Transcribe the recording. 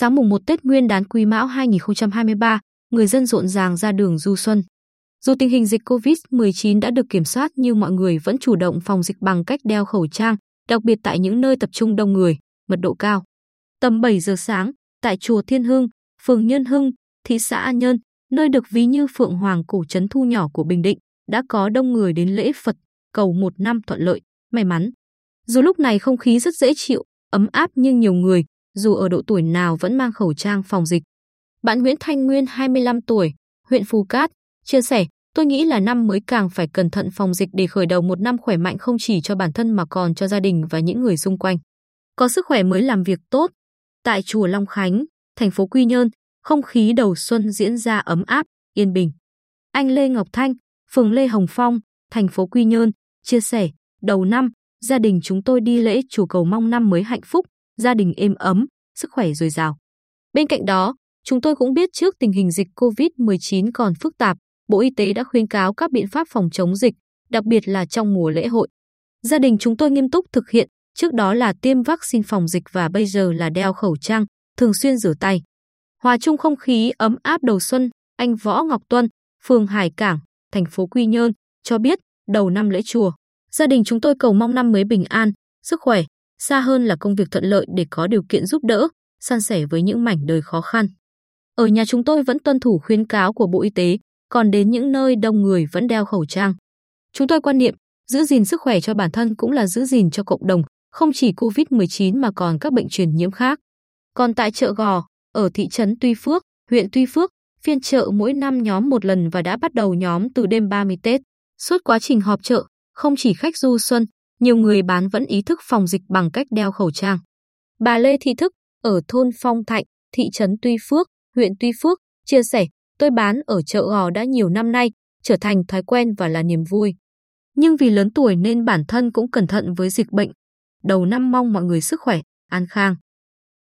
sáng mùng 1 Tết Nguyên đán Quý Mão 2023, người dân rộn ràng ra đường du xuân. Dù tình hình dịch COVID-19 đã được kiểm soát nhưng mọi người vẫn chủ động phòng dịch bằng cách đeo khẩu trang, đặc biệt tại những nơi tập trung đông người, mật độ cao. Tầm 7 giờ sáng, tại chùa Thiên Hưng, phường Nhân Hưng, thị xã An Nhơn, nơi được ví như Phượng Hoàng cổ trấn thu nhỏ của Bình Định, đã có đông người đến lễ Phật, cầu một năm thuận lợi, may mắn. Dù lúc này không khí rất dễ chịu, ấm áp nhưng nhiều người, dù ở độ tuổi nào vẫn mang khẩu trang phòng dịch. Bạn Nguyễn Thanh Nguyên 25 tuổi, huyện Phù Cát, chia sẻ, tôi nghĩ là năm mới càng phải cẩn thận phòng dịch để khởi đầu một năm khỏe mạnh không chỉ cho bản thân mà còn cho gia đình và những người xung quanh. Có sức khỏe mới làm việc tốt. Tại chùa Long Khánh, thành phố Quy Nhơn, không khí đầu xuân diễn ra ấm áp, yên bình. Anh Lê Ngọc Thanh, phường Lê Hồng Phong, thành phố Quy Nhơn, chia sẻ, đầu năm, gia đình chúng tôi đi lễ chùa cầu mong năm mới hạnh phúc, gia đình êm ấm, sức khỏe dồi dào. Bên cạnh đó, chúng tôi cũng biết trước tình hình dịch COVID-19 còn phức tạp, Bộ Y tế đã khuyến cáo các biện pháp phòng chống dịch, đặc biệt là trong mùa lễ hội. Gia đình chúng tôi nghiêm túc thực hiện, trước đó là tiêm vaccine phòng dịch và bây giờ là đeo khẩu trang, thường xuyên rửa tay. Hòa chung không khí ấm áp đầu xuân, anh Võ Ngọc Tuân, phường Hải Cảng, thành phố Quy Nhơn, cho biết đầu năm lễ chùa, gia đình chúng tôi cầu mong năm mới bình an, sức khỏe, xa hơn là công việc thuận lợi để có điều kiện giúp đỡ, san sẻ với những mảnh đời khó khăn. Ở nhà chúng tôi vẫn tuân thủ khuyến cáo của Bộ Y tế, còn đến những nơi đông người vẫn đeo khẩu trang. Chúng tôi quan niệm, giữ gìn sức khỏe cho bản thân cũng là giữ gìn cho cộng đồng, không chỉ COVID-19 mà còn các bệnh truyền nhiễm khác. Còn tại chợ Gò, ở thị trấn Tuy Phước, huyện Tuy Phước, phiên chợ mỗi năm nhóm một lần và đã bắt đầu nhóm từ đêm 30 Tết. Suốt quá trình họp chợ, không chỉ khách du xuân, nhiều người bán vẫn ý thức phòng dịch bằng cách đeo khẩu trang. Bà Lê Thị Thức, ở thôn Phong Thạnh, thị trấn Tuy Phước, huyện Tuy Phước, chia sẻ, tôi bán ở chợ gò đã nhiều năm nay, trở thành thói quen và là niềm vui. Nhưng vì lớn tuổi nên bản thân cũng cẩn thận với dịch bệnh. Đầu năm mong mọi người sức khỏe, an khang.